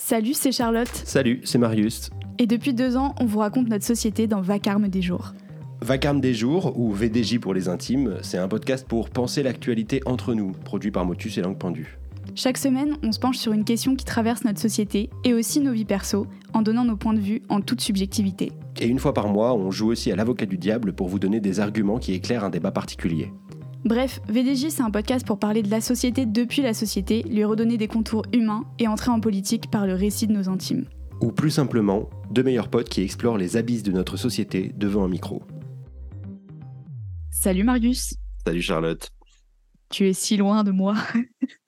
Salut, c'est Charlotte. Salut, c'est Marius. Et depuis deux ans, on vous raconte notre société dans Vacarme des jours. Vacarme des jours, ou VDJ pour les intimes, c'est un podcast pour penser l'actualité entre nous, produit par Motus et Langue Pendue. Chaque semaine, on se penche sur une question qui traverse notre société et aussi nos vies perso, en donnant nos points de vue en toute subjectivité. Et une fois par mois, on joue aussi à l'avocat du diable pour vous donner des arguments qui éclairent un débat particulier. Bref, VDJ, c'est un podcast pour parler de la société depuis la société, lui redonner des contours humains et entrer en politique par le récit de nos intimes. Ou plus simplement, deux meilleurs potes qui explorent les abysses de notre société devant un micro. Salut Marius. Salut Charlotte. Tu es si loin de moi.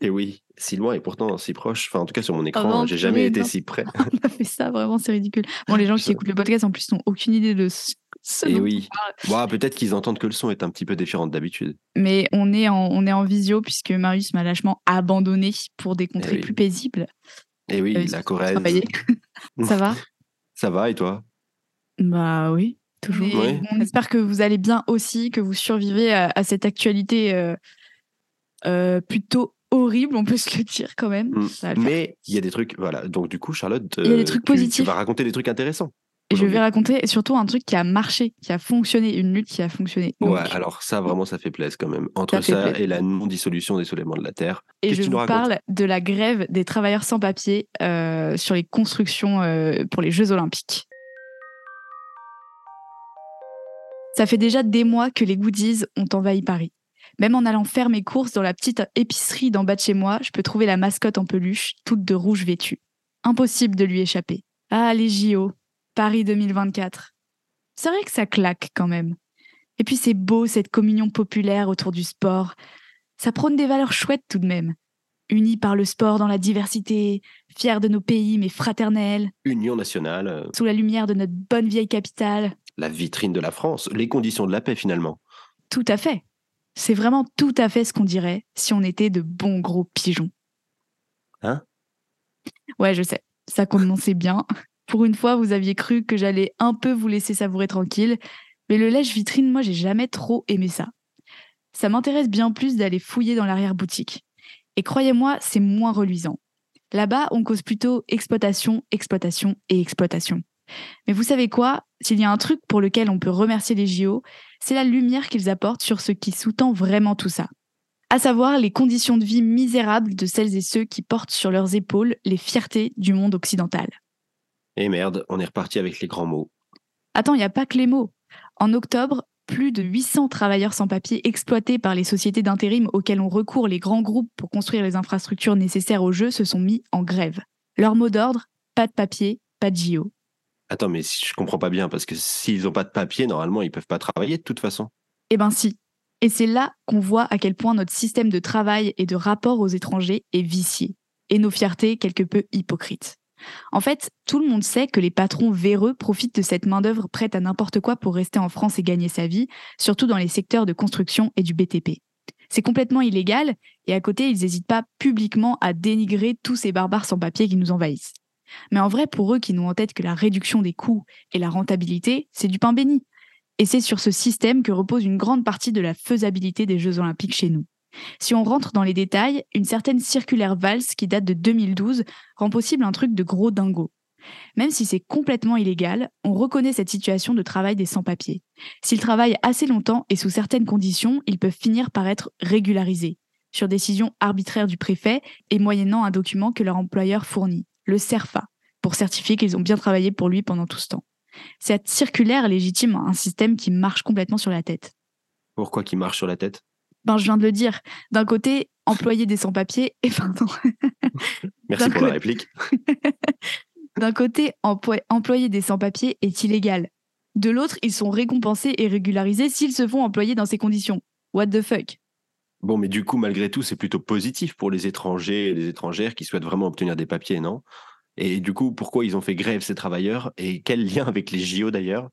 Et oui, si loin et pourtant si proche. Enfin, en tout cas, sur mon écran, j'ai jamais été non. si près. on a fait ça, vraiment, c'est ridicule. Bon, les gens qui écoutent le podcast, en plus, n'ont aucune idée de ce ce Et oui. Bon, peut-être qu'ils entendent que le son est un petit peu différent d'habitude. Mais on est en, on est en visio puisque Marius m'a lâchement abandonné pour des contrées Eh oui. plus paisibles. Et oui, Euh, la Corrèze. Ça va Ça va et toi? Bah oui, toujours. On espère que vous allez bien aussi, que vous survivez à, à cette actualité euh, plutôt horrible, on peut se le dire quand même. Mm. Mais il y a des trucs, voilà. Donc du coup, Charlotte, Il y a des euh, trucs tu- Tu, positifs. vas raconter des trucs intéressants. Et je vais raconter surtout un truc qui a marché, qui a fonctionné, une lutte qui a fonctionné. Donc, Ouais, alors ça, vraiment, ça fait plaisir quand même. Entre Ça et la non-dissolution des soulèvements de la Terre. et je tu vous parle de la grève des travailleurs sans papier euh, sur les constructions euh, pour les Jeux Olympiques. Ça fait déjà des mois que les goodies ont envahi Paris. Même en allant faire mes courses dans la petite épicerie d'en bas de chez moi, je peux trouver la mascotte en peluche, toute de rouge vêtue. Impossible de lui échapper. Ah, les JO, Paris 2024. C'est vrai que ça claque quand même. Et puis c'est beau cette communion populaire autour du sport. Ça prône des valeurs chouettes tout de même. Unis par le sport dans la diversité, fiers de nos pays mais fraternels, Union nationale, euh, sous la lumière de notre bonne vieille capitale. la vitrine de la France, les conditions de la paix finalement. Tout à fait. C'est vraiment tout à fait ce qu'on dirait si on était de bons gros pigeons. Hein? Ouais, je sais. Ça commençait bien. Pour une fois, vous aviez cru que j'allais un peu vous laisser savourer tranquille. Mais le lèche-vitrine, moi, j'ai jamais trop aimé ça. Ça m'intéresse bien plus d'aller fouiller dans l'arrière-boutique. Et croyez-moi, c'est moins reluisant. Là-bas, on cause plutôt exploitation, exploitation et exploitation. Mais vous savez quoi? S'il y a un truc pour lequel on peut remercier les JO, c'est la lumière qu'ils apportent sur ce qui sous-tend vraiment tout ça. À savoir les conditions de vie misérables de celles et ceux qui portent sur leurs épaules les fiertés du monde occidental. Et merde, on est reparti avec les grands mots. Attends, il n'y a pas que les mots. En octobre, plus de 800 travailleurs sans papier exploités par les sociétés d'intérim auxquelles ont recours les grands groupes pour construire les infrastructures nécessaires au jeu se sont mis en grève. Leur mot d'ordre, pas de papier, pas de JO. Attends, mais je comprends pas bien, parce que s'ils n'ont pas de papier, normalement, ils peuvent pas travailler de toute façon. Eh ben si. Et c'est là qu'on voit à quel point notre système de travail et de rapport aux étrangers est vicié, et nos fiertés quelque peu hypocrites. En fait, tout le monde sait que les patrons véreux profitent de cette main-d'œuvre prête à n'importe quoi pour rester en France et gagner sa vie, surtout dans les secteurs de construction et du BTP. C'est complètement illégal, et à côté, ils n'hésitent pas publiquement à dénigrer tous ces barbares sans papier qui nous envahissent. Mais en vrai, pour eux qui n'ont en tête que la réduction des coûts et la rentabilité, c'est du pain béni. Et c'est sur ce système que repose une grande partie de la faisabilité des Jeux Olympiques chez nous. Si on rentre dans les détails, une certaine circulaire Valls qui date de 2012 rend possible un truc de gros dingo. Même si c'est complètement illégal, on reconnaît cette situation de travail des sans-papiers. S'ils travaillent assez longtemps et sous certaines conditions, ils peuvent finir par être régularisés, sur décision arbitraire du préfet et moyennant un document que leur employeur fournit, le CERFA, pour certifier qu'ils ont bien travaillé pour lui pendant tout ce temps. Cette circulaire légitime un système qui marche complètement sur la tête. Pourquoi qu'ils marchent sur la tête? Ben, je viens de le dire. D'un côté, employer des sans-papiers, et pardon. Merci pour la réplique. D'un côté, employ- employer des sans-papiers est illégal. De l'autre, ils sont récompensés et régularisés s'ils se font employer dans ces conditions. What the fuck? Bon, mais du coup, malgré tout, c'est plutôt positif pour les étrangers et les étrangères qui souhaitent vraiment obtenir des papiers, non? Et du coup, pourquoi ils ont fait grève, ces travailleurs? Et quel lien avec les JO d'ailleurs?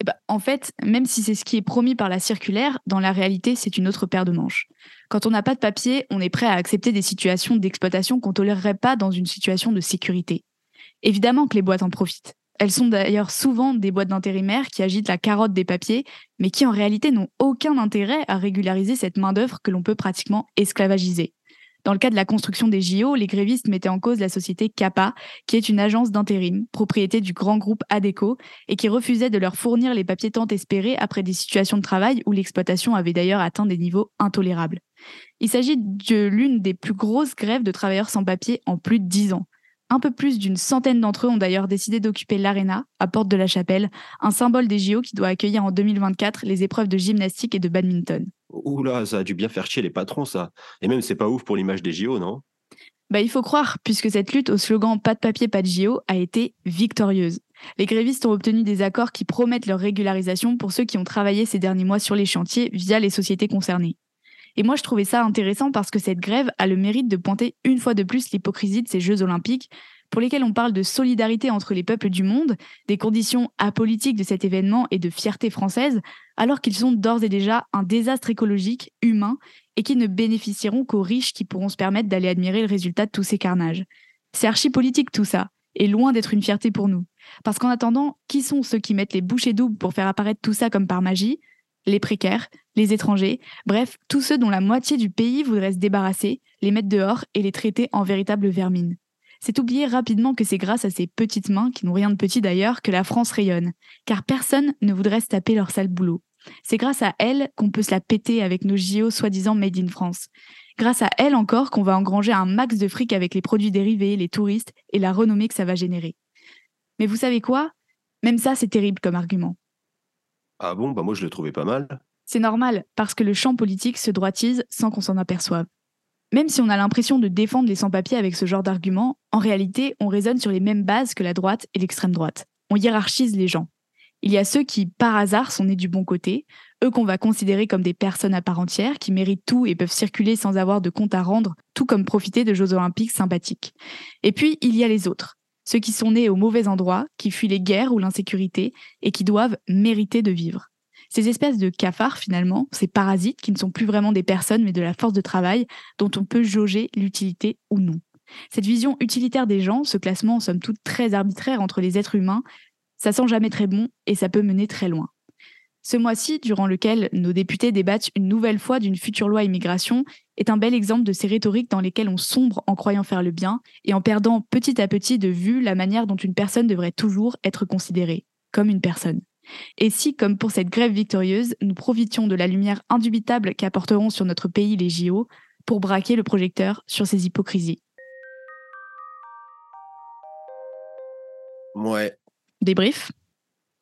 Eh ben, en fait, même si c'est ce qui est promis par la circulaire, dans la réalité, c'est une autre paire de manches. Quand on n'a pas de papier, on est prêt à accepter des situations d'exploitation qu'on tolérerait pas dans une situation de sécurité. Évidemment que les boîtes en profitent. Elles sont d'ailleurs souvent des boîtes d'intérimaires qui agitent la carotte des papiers, mais qui en réalité n'ont aucun intérêt à régulariser cette main-d'œuvre que l'on peut pratiquement esclavagiser. Dans le cas de la construction des JO, les grévistes mettaient en cause la société CAPA, qui est une agence d'intérim, propriété du grand groupe ADECO, et qui refusait de leur fournir les papiers tant espérés après des situations de travail où l'exploitation avait d'ailleurs atteint des niveaux intolérables. Il s'agit de l'une des plus grosses grèves de travailleurs sans papier en plus de dix ans. Un peu plus d'une centaine d'entre eux ont d'ailleurs décidé d'occuper l'Arena, à Porte de la Chapelle, un symbole des JO qui doit accueillir en 2024 les épreuves de gymnastique et de badminton. Oula, ça a dû bien faire chier les patrons, ça. Et même, c'est pas ouf pour l'image des JO, non? Bah, il faut croire, puisque cette lutte au slogan Pas de papier, pas de JO a été victorieuse. Les grévistes ont obtenu des accords qui promettent leur régularisation pour ceux qui ont travaillé ces derniers mois sur les chantiers via les sociétés concernées. Et moi, je trouvais ça intéressant parce que cette grève a le mérite de pointer une fois de plus l'hypocrisie de ces Jeux olympiques, pour lesquels on parle de solidarité entre les peuples du monde, des conditions apolitiques de cet événement et de fierté française, alors qu'ils sont d'ores et déjà un désastre écologique, humain, et qui ne bénéficieront qu'aux riches qui pourront se permettre d'aller admirer le résultat de tous ces carnages. C'est archi politique tout ça, et loin d'être une fierté pour nous. Parce qu'en attendant, qui sont ceux qui mettent les bouchées doubles pour faire apparaître tout ça comme par magie? Les précaires, les étrangers, bref, tous ceux dont la moitié du pays voudrait se débarrasser, les mettre dehors et les traiter en véritable vermine. C'est oublier rapidement que c'est grâce à ces petites mains, qui n'ont rien de petit d'ailleurs, que la France rayonne, car personne ne voudrait se taper leur sale boulot. C'est grâce à elles qu'on peut se la péter avec nos JO soi-disant made in France. Grâce à elles encore qu'on va engranger un max de fric avec les produits dérivés, les touristes et la renommée que ça va générer. Mais vous savez quoi? Même ça, c'est terrible comme argument. Ah bon? Bah moi je le trouvais pas mal. C'est normal, parce que le champ politique se droitise sans qu'on s'en aperçoive. Même si on a l'impression de défendre les sans-papiers avec ce genre d'argument, en réalité, on raisonne sur les mêmes bases que la droite et l'extrême droite. On hiérarchise les gens. Il y a ceux qui, par hasard, sont nés du bon côté, eux qu'on va considérer comme des personnes à part entière, qui méritent tout et peuvent circuler sans avoir de compte à rendre, tout comme profiter de Jeux olympiques sympathiques. Et puis, il y a les autres, ceux qui sont nés au mauvais endroit, qui fuient les guerres ou l'insécurité, et qui doivent mériter de vivre. Ces espèces de cafards, finalement, ces parasites qui ne sont plus vraiment des personnes, mais de la force de travail, dont on peut jauger l'utilité ou non. Cette vision utilitaire des gens, ce classement en somme toute très arbitraire entre les êtres humains, ça sent jamais très bon et ça peut mener très loin. Ce mois-ci, durant lequel nos députés débattent une nouvelle fois d'une future loi immigration, est un bel exemple de ces rhétoriques dans lesquelles on sombre en croyant faire le bien et en perdant petit à petit de vue la manière dont une personne devrait toujours être considérée comme une personne. Et si, comme pour cette grève victorieuse, nous profitions de la lumière indubitable qu'apporteront sur notre pays les JO pour braquer le projecteur sur ces hypocrisies? Ouais, Débrief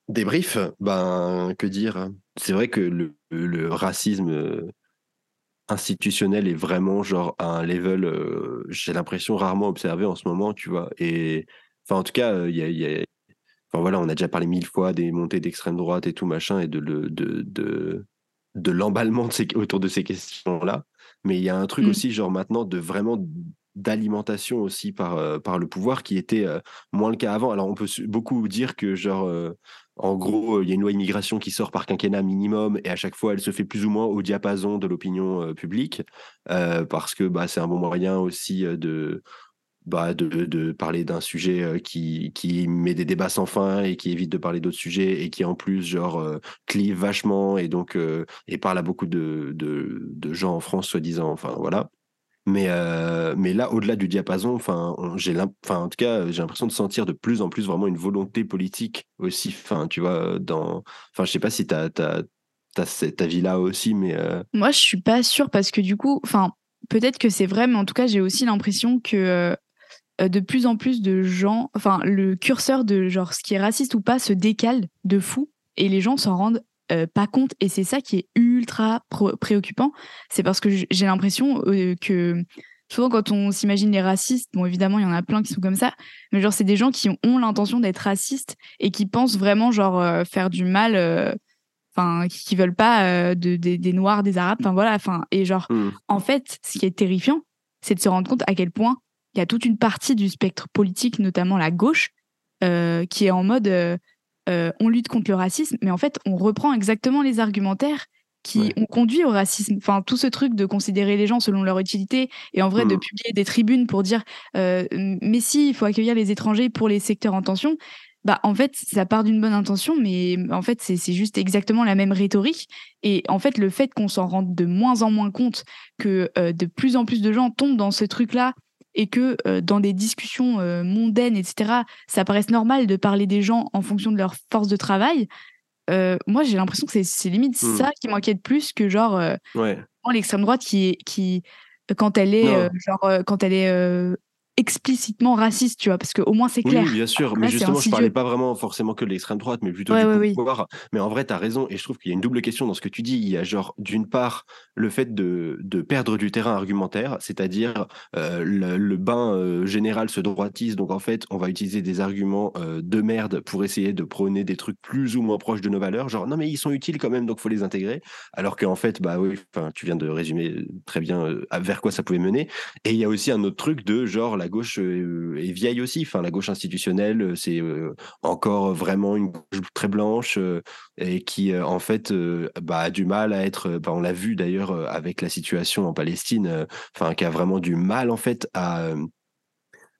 Débrief, ben, que dire C'est vrai que le, racisme euh, institutionnel est vraiment genre à un level, euh, j'ai l'impression, rarement observé en ce moment, tu vois? Et enfin, en tout cas, il y a, enfin voilà, on a déjà parlé mille fois des montées d'extrême droite et tout machin et de le de, de, de l'emballement autour de ces questions-là. Mais il y a un truc mm. aussi, genre maintenant, de vraiment d'alimentation aussi par, euh, par le pouvoir qui était euh, moins le cas avant. Alors on peut beaucoup dire que genre euh, en gros il y a une loi immigration qui sort par quinquennat minimum et à chaque fois elle se fait plus ou moins au diapason de l'opinion publique parce que bah, c'est un bon moyen aussi de, bah, de, de, parler d'un sujet qui, qui met des débats sans fin et qui évite de parler d'autres sujets et qui en plus genre clive vachement et donc et parle à beaucoup de, de, de gens en France soi-disant enfin voilà mais, euh, mais là, au-delà du diapason, enfin, j'ai en tout cas, j'ai l'impression de sentir de plus en plus vraiment une volonté politique aussi. Enfin, tu vois, dans, enfin, je sais pas si tu as, as, cet avis-là aussi, mais. Euh Moi, je suis pas sûre parce que du coup, enfin, peut-être que c'est vrai, mais en tout cas, j'ai aussi l'impression que euh, de plus en plus de gens, enfin, le curseur de genre ce qui est raciste ou pas se décale de fou et les gens s'en rendent euh, pas compte. Et c'est ça qui est ultra préoccupant. C'est parce que j'ai l'impression euh, que souvent quand on s'imagine les racistes, bon évidemment il y en a plein qui sont comme ça, mais genre c'est des gens qui ont, l'intention d'être racistes et qui pensent vraiment genre euh, faire du mal, enfin qui, veulent pas de, des noirs, des arabes, enfin voilà, enfin et genre mmh. en fait ce qui est terrifiant, c'est de se rendre compte à quel point il y a toute une partie du spectre politique, notamment la gauche, qui est en mode euh, on lutte contre le racisme, mais en fait, on reprend exactement les argumentaires qui ont conduit au racisme. Enfin, tout ce truc de considérer les gens selon leur utilité et en vrai de mmh. publier des tribunes pour dire euh, mais si, il faut accueillir les étrangers pour les secteurs en tension. bah en fait ça part d'une bonne intention mais en fait c'est juste exactement la même rhétorique et en fait le fait qu'on s'en rende de moins en moins compte que euh, de plus en plus de gens tombent dans ce truc là et que euh, dans des discussions euh, mondaines etc ça paraisse normal de parler des gens en fonction de leur force de travail moi j'ai l'impression que c'est limite Mmh. ça qui m'inquiète plus que genre Ouais. l'extrême droite qui qui quand elle est genre quand elle est explicitement raciste, tu vois, parce qu'au moins c'est clair. oui, bien sûr. Mais justement, je parlais insidieux. pas vraiment forcément que de l'extrême droite, mais plutôt Ouais, du ouais, oui. pouvoir. Mais en vrai, tu as raison. Et je trouve qu'il y a une double question dans ce que tu dis. Il y a genre, d'une part, le fait de, de perdre du terrain argumentaire, c'est-à-dire euh, le, le bain euh, général se droitise. Donc en fait, on va utiliser des arguments euh, de merde pour essayer de prôner des trucs plus ou moins proches de nos valeurs. Genre, non, mais ils sont utiles quand même, donc faut les intégrer. Alors qu'en fait, bah oui, tu viens de résumer très bien vers quoi ça pouvait mener. Et il y a aussi un autre truc de genre, la gauche euh, est vieille aussi. Enfin, la gauche institutionnelle, euh, c'est euh, encore vraiment une gauche très blanche et qui, en fait, bah, a du mal à être. bah, on l'a vu d'ailleurs avec la situation en Palestine, enfin, qui a vraiment du mal, en fait, à,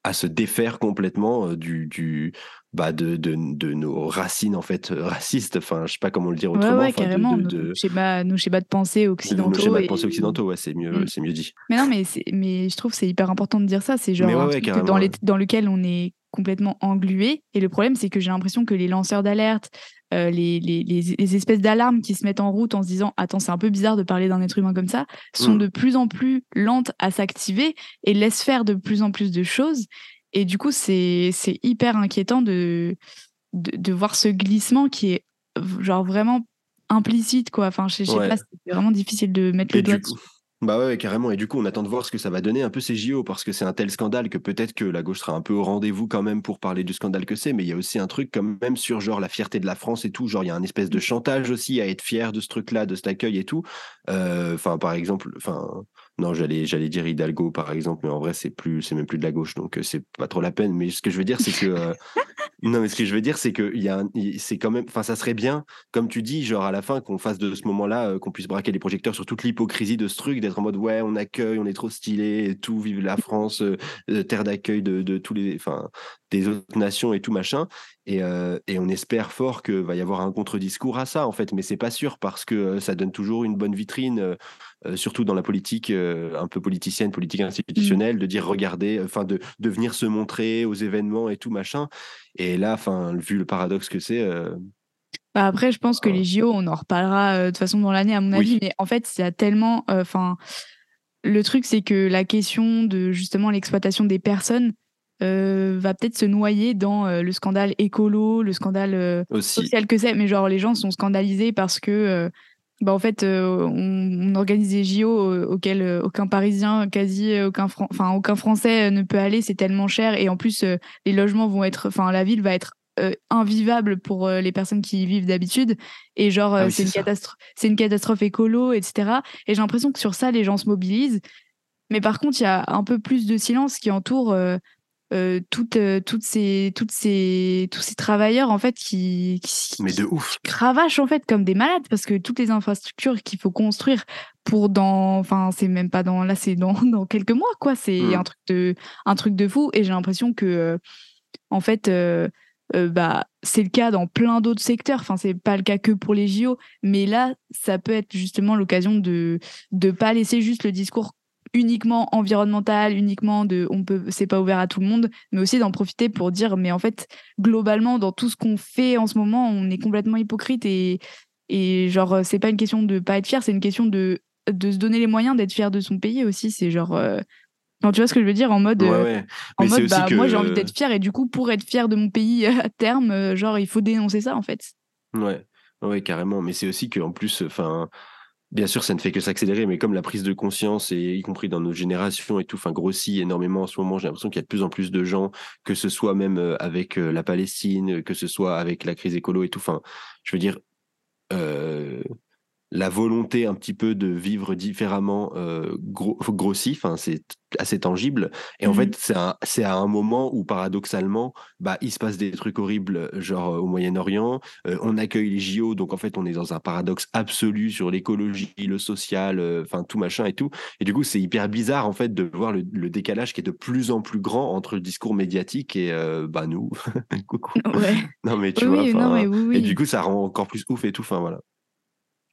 à se défaire complètement du. du bah de, de, de nos racines en fait euh, racistes enfin je sais pas comment le dire autrement ouais, enfin, de- carrément. de, Nos, de, schémas, nos schémas de pensée de nos occidentaux. schémas de et- pensée occidentaux ouais c'est mieux Mm. c'est mieux dit Mais non, mais, mais je trouve que c'est hyper important de dire ça. C'est genre Mais ouais, un ouais, truc carrément, dans, les- dans lequel on est complètement englué. Et le problème, c'est que j'ai l'impression que les lanceurs d'alerte, euh, les, les, les- les espèces d'alarmes qui se mettent en route en se disant Attends, c'est un peu bizarre de parler d'un être humain comme ça, sont Mm. de plus en plus lentes à s'activer et laissent faire de plus en plus de choses. Et du coup, c'est hyper inquiétant de, de, de voir ce glissement qui est genre vraiment implicite, quoi. Enfin, je je sais Ouais. pas, c'est vraiment difficile de mettre Et le doigt dessus. bah ouais, carrément. Et du coup, on attend de voir ce que ça va donner un peu ces JO parce que c'est un tel scandale que peut-être que la gauche sera un peu au rendez-vous quand même pour parler du scandale que c'est. Mais il y a aussi un truc quand même sur genre la fierté de la France et tout. Genre, il y a un espèce de chantage aussi à être fier de ce truc-là, de cet accueil et tout. Euh, Enfin, par exemple, enfin, non, j'allais, j'allais dire Hidalgo par exemple, mais en vrai, c'est plus, c'est même plus de la gauche, donc euh, c'est pas trop la peine. Mais ce que je veux dire, c'est que euh, non, mais ce que je veux dire, c'est que il y a, c'est quand même, enfin, ça serait bien, comme tu dis, genre à la fin, qu'on fasse de ce moment-là, euh, qu'on puisse braquer les projecteurs sur toute l'hypocrisie de ce truc, d'être en mode ouais, on accueille, on est trop stylé, et tout, vive la France, euh, terre d'accueil de, de tous les, enfin, des autres nations et tout machin. Et, euh, et on espère fort que va y avoir un contre-discours à ça, en fait, mais c'est pas sûr parce que ça donne toujours une bonne vitrine, euh, euh, surtout dans la politique euh, un peu politicienne, politique institutionnelle, de dire regardez, enfin, de, de venir se montrer aux événements et tout machin. Et là, enfin, vu le paradoxe que c'est, euh, Bah après, je pense que les JO, on en reparlera euh, de toute façon dans l'année, à mon Oui. avis. Mais en fait, il y a tellement. euh, Enfin, le truc, c'est que la question de justement l'exploitation des personnes euh, va peut-être se noyer dans euh, le scandale écolo, le scandale euh, social que c'est. Mais genre, les gens sont scandalisés parce que. Bah en fait, euh, on, on organise des JO euh, auxquels euh, aucun Parisien, quasi aucun, Fran- enfin aucun Français ne peut aller. C'est tellement cher et en plus euh, les logements vont être, enfin la ville va être euh, invivable pour les personnes qui y vivent d'habitude. Et genre Ah oui, c'est une catastrophe, c'est une catastrophe écolo, etc. Et j'ai l'impression que sur ça les gens se mobilisent. Mais par contre, il y a un peu plus de silence qui entoure toutes, euh, toutes ces, toutes ces, tous ces travailleurs en fait qui, qui, Mais de ouf. cravachent en fait comme des malades parce que toutes les infrastructures qu'il faut construire pour dans enfin c'est même pas dans là c'est dans, dans quelques mois quoi c'est Mm. un truc de un truc de fou et j'ai l'impression que euh, en fait euh, euh, bah c'est le cas dans plein d'autres secteurs enfin c'est pas le cas que pour les JO mais là ça peut être justement l'occasion de de pas laisser juste le discours uniquement environnemental uniquement de on peut c'est pas ouvert à tout le monde mais aussi d'en profiter pour dire mais en fait globalement dans tout ce qu'on fait en ce moment on est complètement hypocrite et et genre euh, c'est pas une question de pas être fier c'est une question de de se donner les moyens d'être fier de son pays aussi c'est genre euh, tu vois ce que je veux dire? En mode Ouais, euh, en Mais mode bah que. moi j'ai envie d'être fier et du coup pour être fier de mon pays à terme euh, genre il faut dénoncer ça en fait Ouais, ouais, carrément. Mais c'est aussi qu'en plus, enfin, bien sûr, ça ne fait que s'accélérer, mais comme la prise de conscience, et y compris dans nos générations et tout, grossit énormément en ce moment, j'ai l'impression qu'il y a de plus en plus de gens, que ce soit même euh, avec euh, la Palestine, que ce soit avec la crise écolo et tout. Enfin, je veux dire, euh, la volonté un petit peu de vivre différemment euh, grossit, enfin, c'est assez tangible. Et en mmh fait, c'est à, c'est à un moment où, paradoxalement, bah, il se passe des trucs horribles, genre au Moyen-Orient. Euh, on accueille les JO, donc en fait, on est dans un paradoxe absolu sur l'écologie, le social, euh, enfin, tout machin et tout. Et du coup, c'est hyper bizarre, en fait, de voir le, décalage qui est de plus en plus grand entre le discours médiatique et bah, nous. Coucou. Non, mais tu vois, et du coup, ça rend encore plus ouf et tout. Enfin, voilà.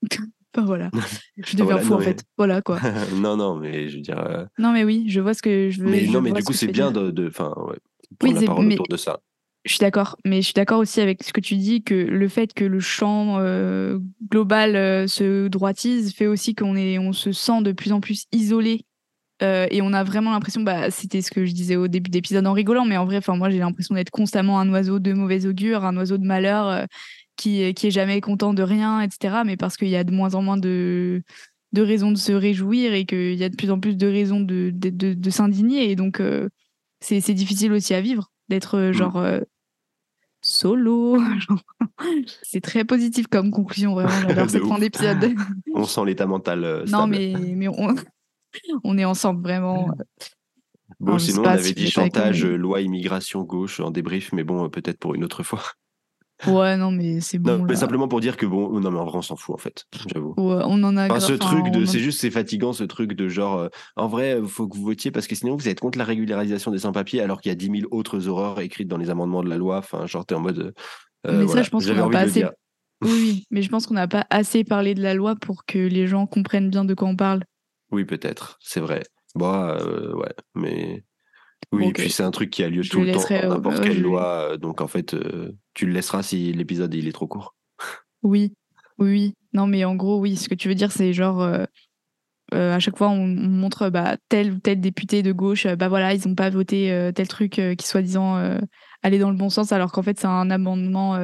Enfin voilà, je deviens fou en fait. Voilà quoi. non, non, mais je veux dire. Euh, non, mais oui, je vois ce que je veux. Mais non, mais du coup, c'est bien de. Enfin, ouais, oui, la parole autour de ça. Je suis d'accord, mais je suis d'accord aussi avec ce que tu dis que le fait que le champ euh, global euh, se droitise fait aussi qu'on est, on se sent de plus en plus isolé et on a vraiment l'impression, bah, c'était ce que je disais au début d'épisode en rigolant, mais en vrai, moi j'ai l'impression d'être constamment un oiseau de mauvais augure, un oiseau de malheur qui, qui est jamais content de rien, etc. Mais parce qu'il y a de moins en moins de, de raisons de se réjouir et qu'il y a de plus en plus de raisons de, de, de, s'indigner. Et donc, euh, c'est difficile aussi à vivre d'être euh, genre euh, solo. c'est très positif comme conclusion, vraiment. J'adore cette fin d'épisode. on sent l'état mental. non, mais, mais on, on est ensemble, vraiment. Bon, sinon, on avait dit chantage, loi immigration gauche en débrief, mais bon, peut-être pour une autre fois. Ouais, non, mais c'est bon. Non, mais simplement pour dire que bon, non, mais en vrai, on s'en fout en fait, j'avoue. Ouais, on en a. ce truc de, c'est juste, c'est fatigant ce truc de genre, euh, en vrai, il faut que vous votiez parce que sinon vous êtes contre la régularisation des sans-papiers alors qu'il y a 10 000 autres horreurs écrites dans les amendements de la loi. Enfin, genre, t'es en mode. Euh, mais ça, je pense qu'on n'a pas assez. Oui, mais je pense qu'on n'a pas assez parlé de la loi pour que les gens comprennent bien de quoi on parle. Oui, peut-être, c'est vrai. Bon, euh, ouais, mais. Oui, et puis c'est un truc qui a lieu tout le temps, n'importe quelle loi. Donc en fait, tu le laisseras si l'épisode il est trop court. Oui, oui, non, mais en gros, oui, ce que tu veux dire, c'est genre. à chaque fois, on, montre bah, tel ou tel député de gauche, bah voilà, ils n'ont pas voté tel truc qui soi-disant allait dans le bon sens, alors qu'en fait, c'est un amendement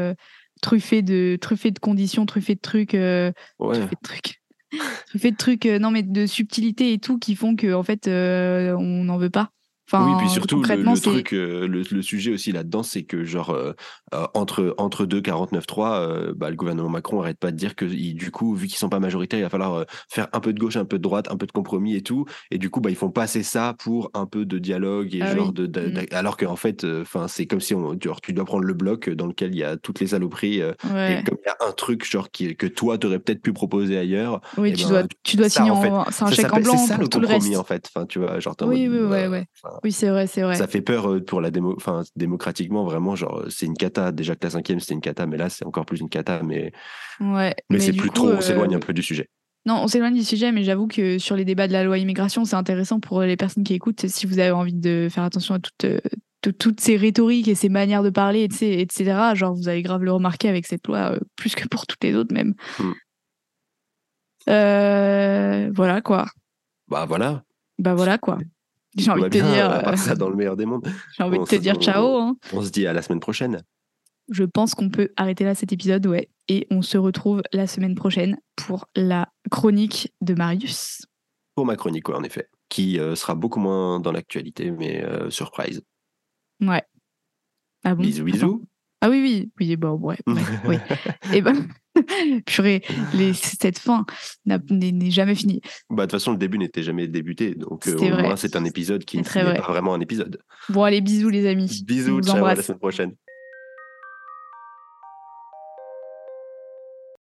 truffé de truffé de conditions, truffé de trucs, ouais. truffé de trucs, truffé de trucs, non mais de subtilité et tout qui font que en fait, on n'en veut pas oui, puis surtout le, truc, euh, le, sujet aussi là-dedans, c'est que genre euh, euh, entre entre deux 49-3, bah, le gouvernement Macron arrête pas de dire que du coup, vu qu'ils sont pas majoritaires, il va falloir faire un peu de gauche, un peu de droite, un peu de compromis et tout, et du coup, bah ils font passer ça pour un peu de dialogue et ah genre de, mmh. alors qu'en fait, enfin c'est comme si on, tu dois prendre le bloc dans lequel il y a toutes les saloperies, et comme il y a un truc genre qui, que toi tu aurais peut-être pu proposer ailleurs. Oui, tu, ben, dois, tu dois signer, c'est un chèque en blanc pour tout le reste. en fait, enfin tu vois, genre oui, oui, ouais, ouais. Oui, c'est vrai, c'est vrai. Ça fait peur euh, pour la démo, enfin démocratiquement vraiment, genre c'est une cata. Déjà que la cinquième c'était une cata, mais là c'est encore plus une cata. Mais ouais. Mais, c'est plus trop, on s'éloigne euh, un peu du sujet. Non, on s'éloigne du sujet, mais j'avoue que sur les débats de la loi immigration, c'est intéressant pour les personnes qui écoutent. Si vous avez envie de faire attention à toutes, euh, toutes ces rhétoriques et ces manières de parler, etc., genre vous allez grave le remarquer avec cette loi, plus que pour toutes les autres même. Hmm. voilà quoi. Bah voilà. Bah voilà quoi. J'ai envie de te dire. Euh, ça dans le meilleur des mondes. J'ai envie de te dire ciao. Hein. On se dit à la semaine prochaine. Je pense qu'on peut arrêter là cet épisode, ouais. Et on se retrouve la semaine prochaine pour la chronique de Marius. Pour ma chronique, ouais, en effet. Qui euh, sera beaucoup moins dans l'actualité, mais euh, surprise. Ouais. Ah bon? Bisous, bisous. Ah oui, oui, oui, bon, ouais, oui. Et ben, purée, les, cette fin n'est jamais finie. Bah, de toute façon, le début n'était jamais débuté, donc euh, au moins c'est un épisode qui n'est pas vraiment un épisode. Bon, allez, bisous les amis. Bisous, ciao, à la semaine prochaine.